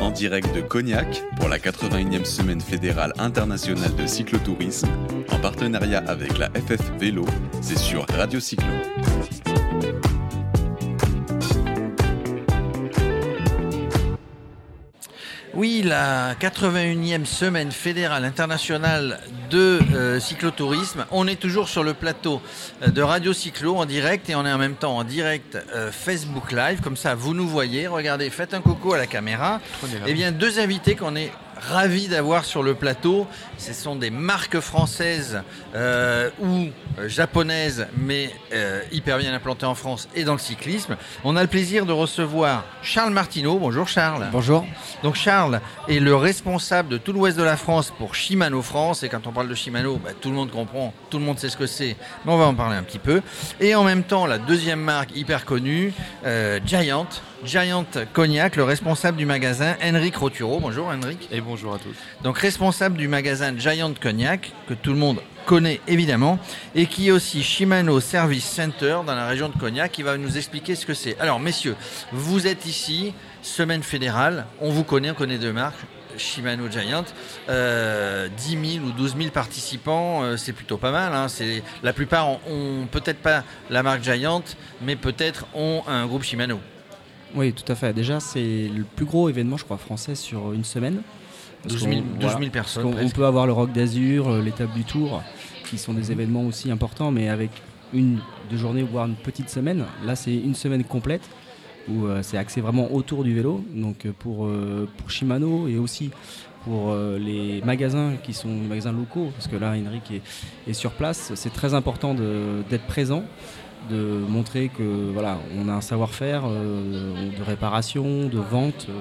En direct de Cognac pour la 81e semaine fédérale internationale de cyclotourisme, en partenariat avec la FF Vélo, c'est sur Radio Cyclo. Oui, la 81e semaine fédérale internationale de euh, cyclotourisme. On est toujours sur le plateau euh, de Radio Cyclo en direct et on est en même temps en direct euh, Facebook Live. Comme ça, vous nous voyez. Regardez, faites un coucou à la caméra. Eh bien, deux invités qu'on est ravis d'avoir sur le plateau. Ce sont des marques françaises euh, ou euh, japonaises, mais euh, hyper bien implantées en France et dans le cyclisme. On a le plaisir de recevoir Charles Martineau. Bonjour Charles. Bonjour. Donc Charles est le responsable de tout l'ouest de la France pour Shimano France. Et quand on parle de Shimano, bah, tout le monde comprend, tout le monde sait ce que c'est. Mais on va en parler un petit peu. Et en même temps, la deuxième marque hyper connue, euh, Giant. Giant Cognac, le responsable du magasin, Henrik Roturo. Bonjour Henrik. Et bonjour à tous. Donc responsable du magasin Giant Cognac, que tout le monde connaît évidemment, et qui est aussi Shimano Service Center dans la région de Cognac, qui va nous expliquer ce que c'est. Alors messieurs, vous êtes ici, semaine fédérale, on vous connaît, on connaît deux marques. Shimano Giant, euh, 10 000 ou 12 000 participants, euh, c'est plutôt pas mal. hein. C'est la plupart ont, ont peut-être pas la marque Giant, mais peut-être ont un groupe Shimano. Oui, tout à fait. Déjà, c'est le plus gros événement, je crois, français sur une semaine. Parce 12 000, qu'on- 12 voilà. 000 personnes. On peut avoir le Rock d'Azur, euh, l'étape du Tour, qui sont des événements aussi importants, mais avec une, deux journées, voire une petite semaine. Là, c'est une semaine complète où euh, c'est axé vraiment autour du vélo. Donc euh, pour, euh, pour Shimano et aussi pour euh, les magasins qui sont les magasins locaux, parce que là, Henrik est, est sur place, c'est très important d'être présent de montrer que voilà, on a un savoir-faire euh, de réparation, de vente. euh,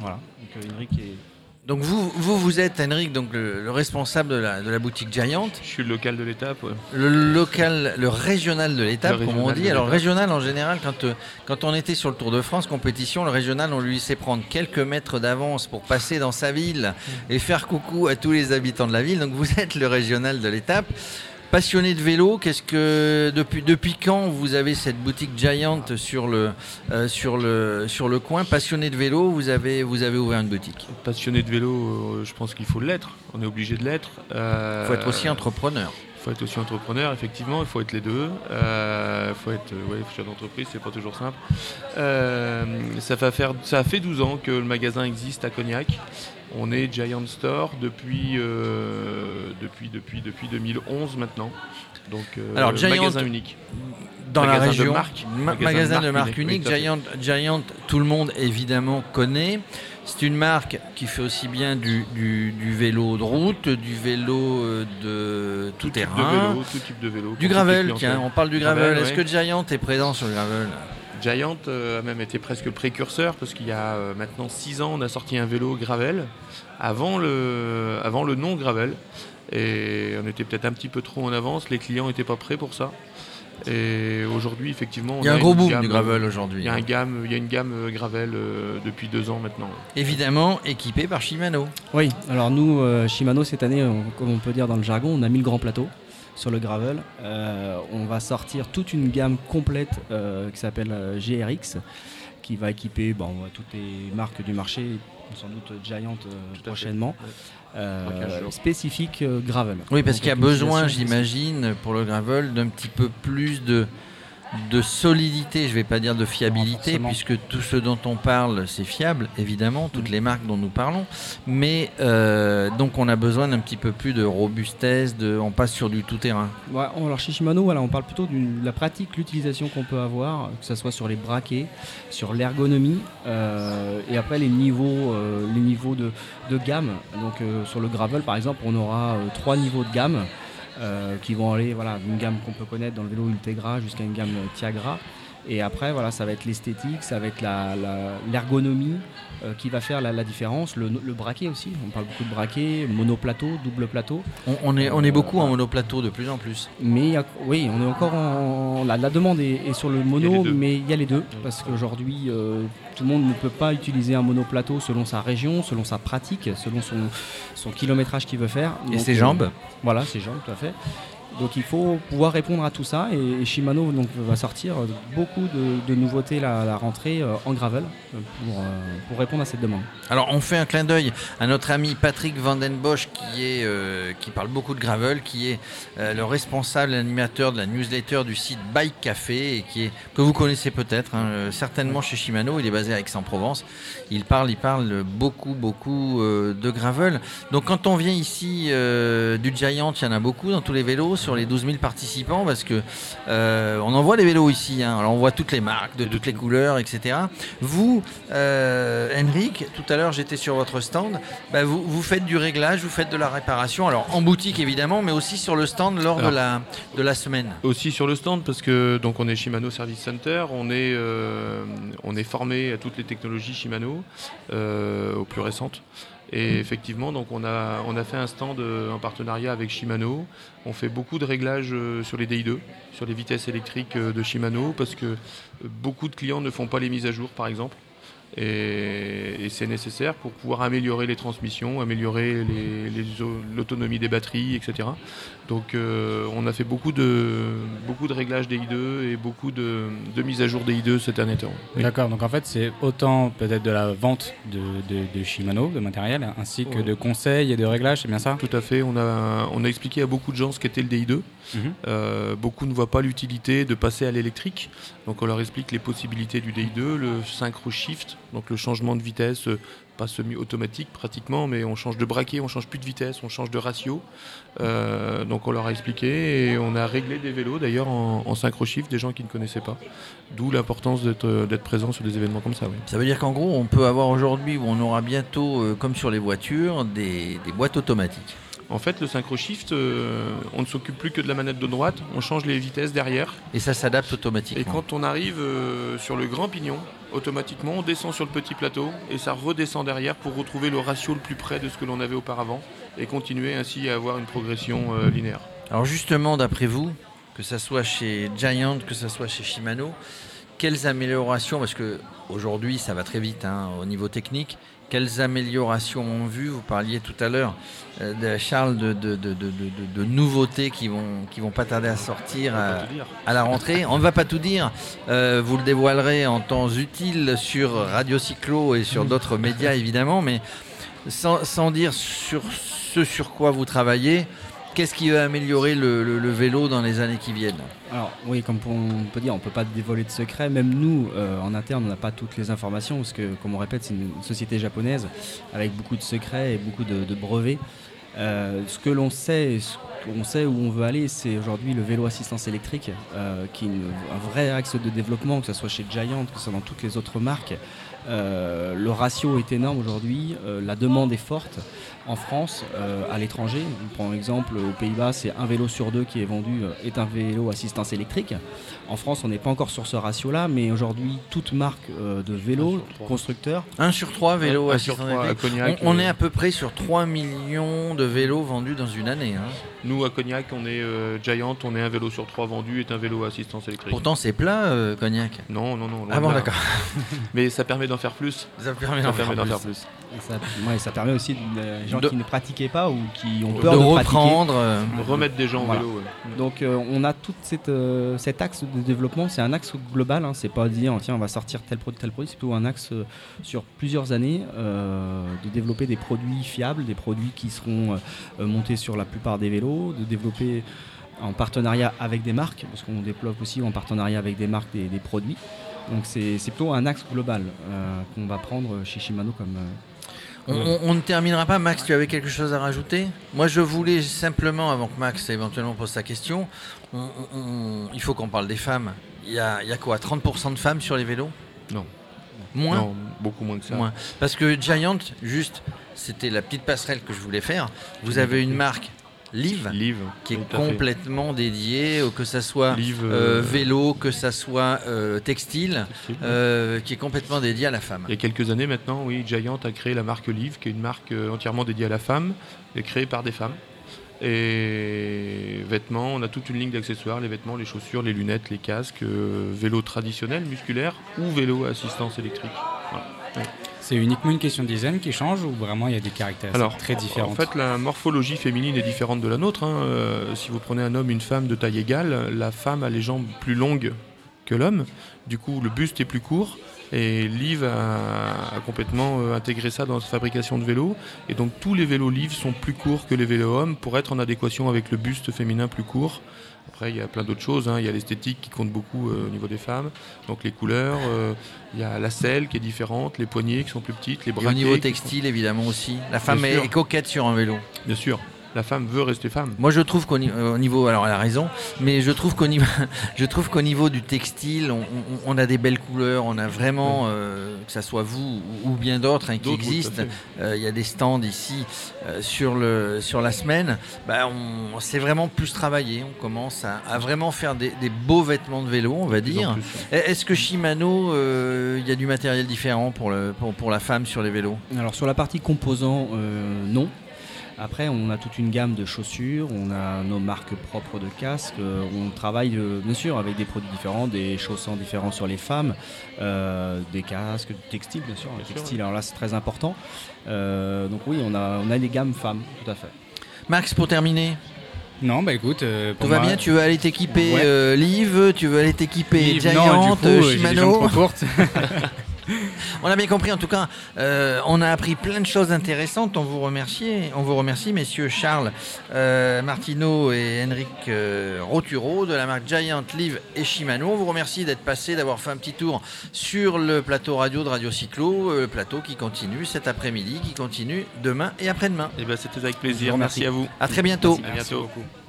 voilà. Donc euh, Henrik est Donc vous, vous, vous êtes Henrik, donc le, le responsable de la, de la boutique Giant, Je suis le local de l'étape. ouais. le local, le régional de l'étape, comme on dit. Alors régional en général, quand, euh, quand on était sur le Tour de France compétition, le régional, on lui laissait prendre quelques mètres d'avance pour passer dans sa ville et faire coucou à tous les habitants de la ville. Donc vous êtes le régional de l'étape. Passionné de vélo, qu'est-ce que depuis depuis quand vous avez cette boutique Giant sur le euh, sur le sur le coin? Passionné de vélo, vous avez vous avez ouvert une boutique? Passionné de vélo, euh, je pense qu'il faut l'être. On est obligé de l'être. Euh, Il faut être aussi entrepreneur. faut être aussi entrepreneur, effectivement. Il faut être les deux. Il faut être euh, ouais, chef d'entreprise, c'est pas toujours simple. Euh, ça, va faire, ça a fait 12 ans que le magasin existe à Cognac. On est Giant Store depuis, euh, depuis, depuis, depuis 2011 maintenant. Donc, euh, Alors, Giant- magasin unique. dans la Magasin de région. marque. Ma- Magasin magasin de de marque unique, Giant, Giant, tout le monde évidemment connaît. C'est une marque qui fait aussi bien du, du- du vélo de route, du vélo euh, de tout, terrain, de vélo, tout type de vélo. du gravel. Tiens, on parle du gravel. Gravel, Est-ce ouais. que Giant est présent sur le gravel? Giant euh, a même été presque le précurseur parce qu'il y a euh, maintenant 6 ans, on a sorti un vélo gravel avant le, avant le non gravel. Et on était peut-être un petit peu trop en avance, les clients n'étaient pas prêts pour ça. Et aujourd'hui, effectivement, on Il y a un une gros boom gamme- du gravel Il aujourd'hui. y a, un gamme, il y a une gamme euh, gravel euh, depuis deux ans maintenant. Évidemment équipé par Shimano. Oui, alors nous, euh, Shimano, cette année, on- comme on peut dire dans le jargon, on a mis le grand plateau sur le gravel. Euh, on va sortir toute une gamme complète euh, qui s'appelle euh, GRX, qui va équiper bon, toutes les marques du marché, sans doute Giant euh, prochainement, euh, Dans 15 jours. spécifique euh, gravel. Oui, parce qu'il y a besoin, j'imagine, pour le gravel, d'un petit peu plus de, de solidité, je ne vais pas dire de fiabilité, puisque tout ce dont on parle, c'est fiable, évidemment, toutes les marques dont nous parlons. Mais euh, donc on a besoin d'un petit peu plus de robustesse, de, on passe sur du tout-terrain. Ouais, alors chez Shimano, voilà, on parle plutôt de la pratique, l'utilisation qu'on peut avoir, que ce soit sur les braquets, sur l'ergonomie, euh, et après les niveaux, euh, les niveaux de, de gamme. Donc sur le gravel, par exemple, on aura trois niveaux de gamme qui vont aller voilà, d'une gamme qu'on peut connaître dans le vélo Ultegra jusqu'à une gamme euh, Tiagra. Et après, voilà, ça va être l'esthétique, ça va être la- la- l'ergonomie euh, qui va faire la, la différence. Le, le braquet aussi, on parle beaucoup de braquet, monoplateau, double plateau. On, on est, on est Euh, beaucoup en monoplateau de plus en plus. Mais il y a- oui, on est encore en. La, la demande est, est sur le mono, mais il y a les deux. Parce qu'aujourd'hui, euh, tout le monde ne peut pas utiliser un monoplateau selon sa région, selon sa pratique, selon son, son kilométrage qu'il veut faire. Et Donc, ses euh, jambes Voilà, ses jambes, tout à fait. Donc il faut pouvoir répondre à tout ça et, Shimano donc, va sortir beaucoup de, nouveautés à la rentrée euh, en gravel euh, pour, euh, pour, répondre à cette demande. Alors on fait un clin d'œil à notre ami Patrick Vandenbosch qui, est, qui parle beaucoup de gravel, qui est le responsable animateur de la newsletter du site Bike Café et qui est, que vous connaissez peut-être, hein, certainement chez Shimano, il est basé à Aix-en-Provence. Il parle, il parle beaucoup, beaucoup de gravel. Donc quand on vient ici du Giant, il y en a beaucoup dans tous les vélos sur les 12 000 participants parce que euh, on en voit des vélos ici. Hein. Alors on voit toutes les marques, de toutes les couleurs, etc. Vous, euh, Henrik, tout à l'heure j'étais sur votre stand. Bah, vous, vous, faites du réglage, vous faites de la réparation. Alors en boutique évidemment, mais aussi sur le stand lors de la de la semaine. Aussi sur le stand parce que donc on est Shimano Service Center, on est euh, on est formé à toutes les technologies Shimano aux plus récentes. Et effectivement, on a, on a fait un stand euh, en partenariat avec Shimano. On fait beaucoup de réglages euh, sur les DI2, sur les vitesses électriques euh, de Shimano, parce que beaucoup de clients ne font pas les mises à jour, par exemple. Et, c'est nécessaire pour pouvoir améliorer les transmissions, améliorer l'autonomie des batteries, etc. Donc euh, on a fait beaucoup de, beaucoup de réglages des I2 et beaucoup de, de mises à jour des I2 ces derniers temps. D'accord, donc en fait c'est autant peut-être de la vente de, Shimano, de matériel, ainsi que de conseils et de réglages, c'est bien ça? Tout à fait, on a, on a expliqué à beaucoup de gens ce qu'était le DI2. Mhm. Euh, beaucoup ne voient pas l'utilité de passer à l'électrique, donc on leur explique les possibilités du DI2, le synchro shift, donc le changement de vitesse, euh, pas semi-automatique pratiquement, mais on change de braquet, on change plus de vitesse, on change de ratio. Euh, donc on leur a expliqué et on a réglé des vélos d'ailleurs en, synchro shift des gens qui ne connaissaient pas. D'où l'importance d'être présent sur des événements comme ça. Ça veut dire qu'en gros on peut avoir aujourd'hui ou on aura bientôt, comme sur les voitures, des boîtes automatiques. En fait, le synchro shift, euh, on ne s'occupe plus que de la manette de droite, on change les vitesses derrière. Et ça s'adapte automatiquement. Et quand on arrive euh, sur le grand pignon, automatiquement, on descend sur le petit plateau et ça redescend derrière pour retrouver le ratio le plus près de ce que l'on avait auparavant et continuer ainsi à avoir une progression euh, linéaire. Alors justement, d'après vous, que ce soit chez Giant, que ce soit chez Shimano, quelles améliorations, parce que aujourd'hui ça va très vite hein, au niveau technique, quelles améliorations ont vu Vous parliez tout à l'heure, euh, de Charles, de, de, nouveautés qui vont, qui vont pas tarder à sortir à, la rentrée? On ne va pas tout dire. Euh, vous le dévoilerez en temps utile sur Radio Cyclo et sur d'autres médias évidemment, mais sans, sans, dire sur ce sur quoi vous travaillez. Qu'est-ce qui va améliorer le, vélo dans les années qui viennent Alors oui, comme on peut dire, on ne peut pas dévoiler de secrets. Même nous, euh, en interne, on n'a pas toutes les informations parce que, comme on répète, c'est une société japonaise avec beaucoup de secrets et beaucoup de, brevets. Euh, ce que l'on sait, ce qu'on sait où on veut aller, c'est aujourd'hui le vélo assistance électrique, euh, qui est un vrai axe de développement, que ce soit chez Giant, que ce soit dans toutes les autres marques. Le ratio est énorme aujourd'hui, la demande est forte en France, euh, à l'étranger. Par exemple, aux Pays-Bas, c'est un vélo sur deux qui est vendu euh, est un vélo assistance électrique. En France, on n'est pas encore sur ce ratio-là, mais aujourd'hui, toute marque euh, de vélo, constructeur. Un sur trois vélos assistance électrique. on, est à peu près sur 3 millions de vélos vendus dans une année. Hein. Nous, à Cognac, on est Giant, on est un vélo sur trois vendus est un vélo assistance électrique. Pourtant, c'est plat, Cognac Non, non, non. Ah bon, d'accord. mais ça permet d'en faire plus. Ça permet d'en faire, plus. Ça, permet aussi les gens qui ne pratiquaient pas ou qui ont peur de, reprendre, euh, remettre des gens en vélo. Donc euh, on a tout cette, euh, cet axe de développement, c'est un axe global, hein. c'est pas dire tiens on va sortir tel produit, tel produit, c'est plutôt un axe sur plusieurs années de développer des produits fiables, des produits qui seront montés sur la plupart des vélos, de développer en partenariat avec des marques, parce qu'on développe aussi en partenariat avec des marques des, des produits. Donc c'est plutôt un axe global qu'on va prendre chez Shimano comme, on, ne terminera pas. Max, tu avais quelque chose à rajouter? Moi, je voulais simplement, avant que Max éventuellement pose sa question, il faut qu'on parle des femmes. Il y a, quoi? 30% de femmes sur les vélos? Non. Moins? Non, beaucoup moins que ça. Parce que Giant, juste, c'était la petite passerelle que je voulais faire. Vous avez une marque Live, qui est complètement dédié, que ça soit euh, euh, vélo, que ça soit euh, textile, qui est complètement dédié à la femme. Il y a quelques années maintenant, oui, Giant a créé la marque Live, qui est une marque entièrement dédiée à la femme, et créée par des femmes. Et vêtements, on a toute une ligne d'accessoires, les vêtements, les chaussures, les lunettes, les casques, vélo traditionnel, musculaire ou vélo à assistance électrique. C'est uniquement une question de design qui change ou vraiment il y a des caractéristiques Alors, très différentes En fait, la morphologie féminine est différente de la nôtre. hein. Euh, si vous prenez un homme, une femme de taille égale, la femme a les jambes plus longues que l'homme. Du coup, le buste est plus court. Et Liv a, a complètement euh, intégré ça dans sa fabrication de vélos. Et donc, tous les vélos Liv sont plus courts que les vélos hommes pour être en adéquation avec le buste féminin plus court. Après, il y a plein d'autres choses. hein. Il y a l'esthétique qui compte beaucoup euh, au niveau des femmes. Donc, les couleurs. euh, il y a la selle qui est différente, les poignées qui sont plus petites, les Et bras au niveau textile, évidemment aussi. La femme est coquette sur un vélo. Bien sûr, la femme veut rester femme. Moi, je trouve qu'au euh, au niveau, alors elle a raison, mais je trouve qu'au niveau, je trouve qu'au niveau du textile, on, on- on a des belles couleurs, on a vraiment, euh, que ça soit vous ou, ou bien d'autres hein, qui existent. Euh, Il y a des stands ici euh, sur le sur la semaine. Bah, on c'est vraiment plus travaillé. On commence à, à vraiment faire des, des beaux vêtements de vélo, on va dire. Est-ce que Shimano, euh, il y a du matériel différent pour le pour, pour la femme sur les vélos? Alors sur la partie composants, euh, non. Après, on a toute une gamme de chaussures, on a nos marques propres de casques, euh, on travaille euh, bien sûr avec des produits différents, des chaussants différents sur les femmes, euh, des casques, du textile bien sûr, le Bien sûr, textile, alors là c'est très important. Euh, donc oui, on a, on a des gammes femmes, tout à fait. Max, pour terminer, Non, bah écoute, euh, pour tout va moi, bien Tu veux aller t'équiper Ouais. euh, Liv Tu veux aller t'équiper Giant, du coup, j'ai les jambes Shimano trop courtes. On a bien compris, en tout cas, euh, on a appris plein de choses intéressantes. On vous remercie, on vous remercie, messieurs Charles euh, Martineau et Henrik euh, Roturo de la marque Giant Live et Shimano. On vous remercie d'être passé, d'avoir fait un petit tour sur le plateau radio de Radio Cyclo, euh, le plateau qui continue cet après-midi, qui continue demain et après-demain. Eh ben, C'était avec plaisir. Merci à vous. À très bientôt. À bientôt. En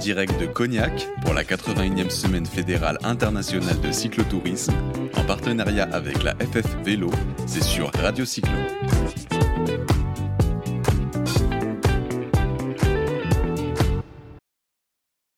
direct de Cognac pour la 81e semaine fédérale internationale de cyclotourisme, en partenariat avec la FF Vélo, c'est sur Radio Cyclo.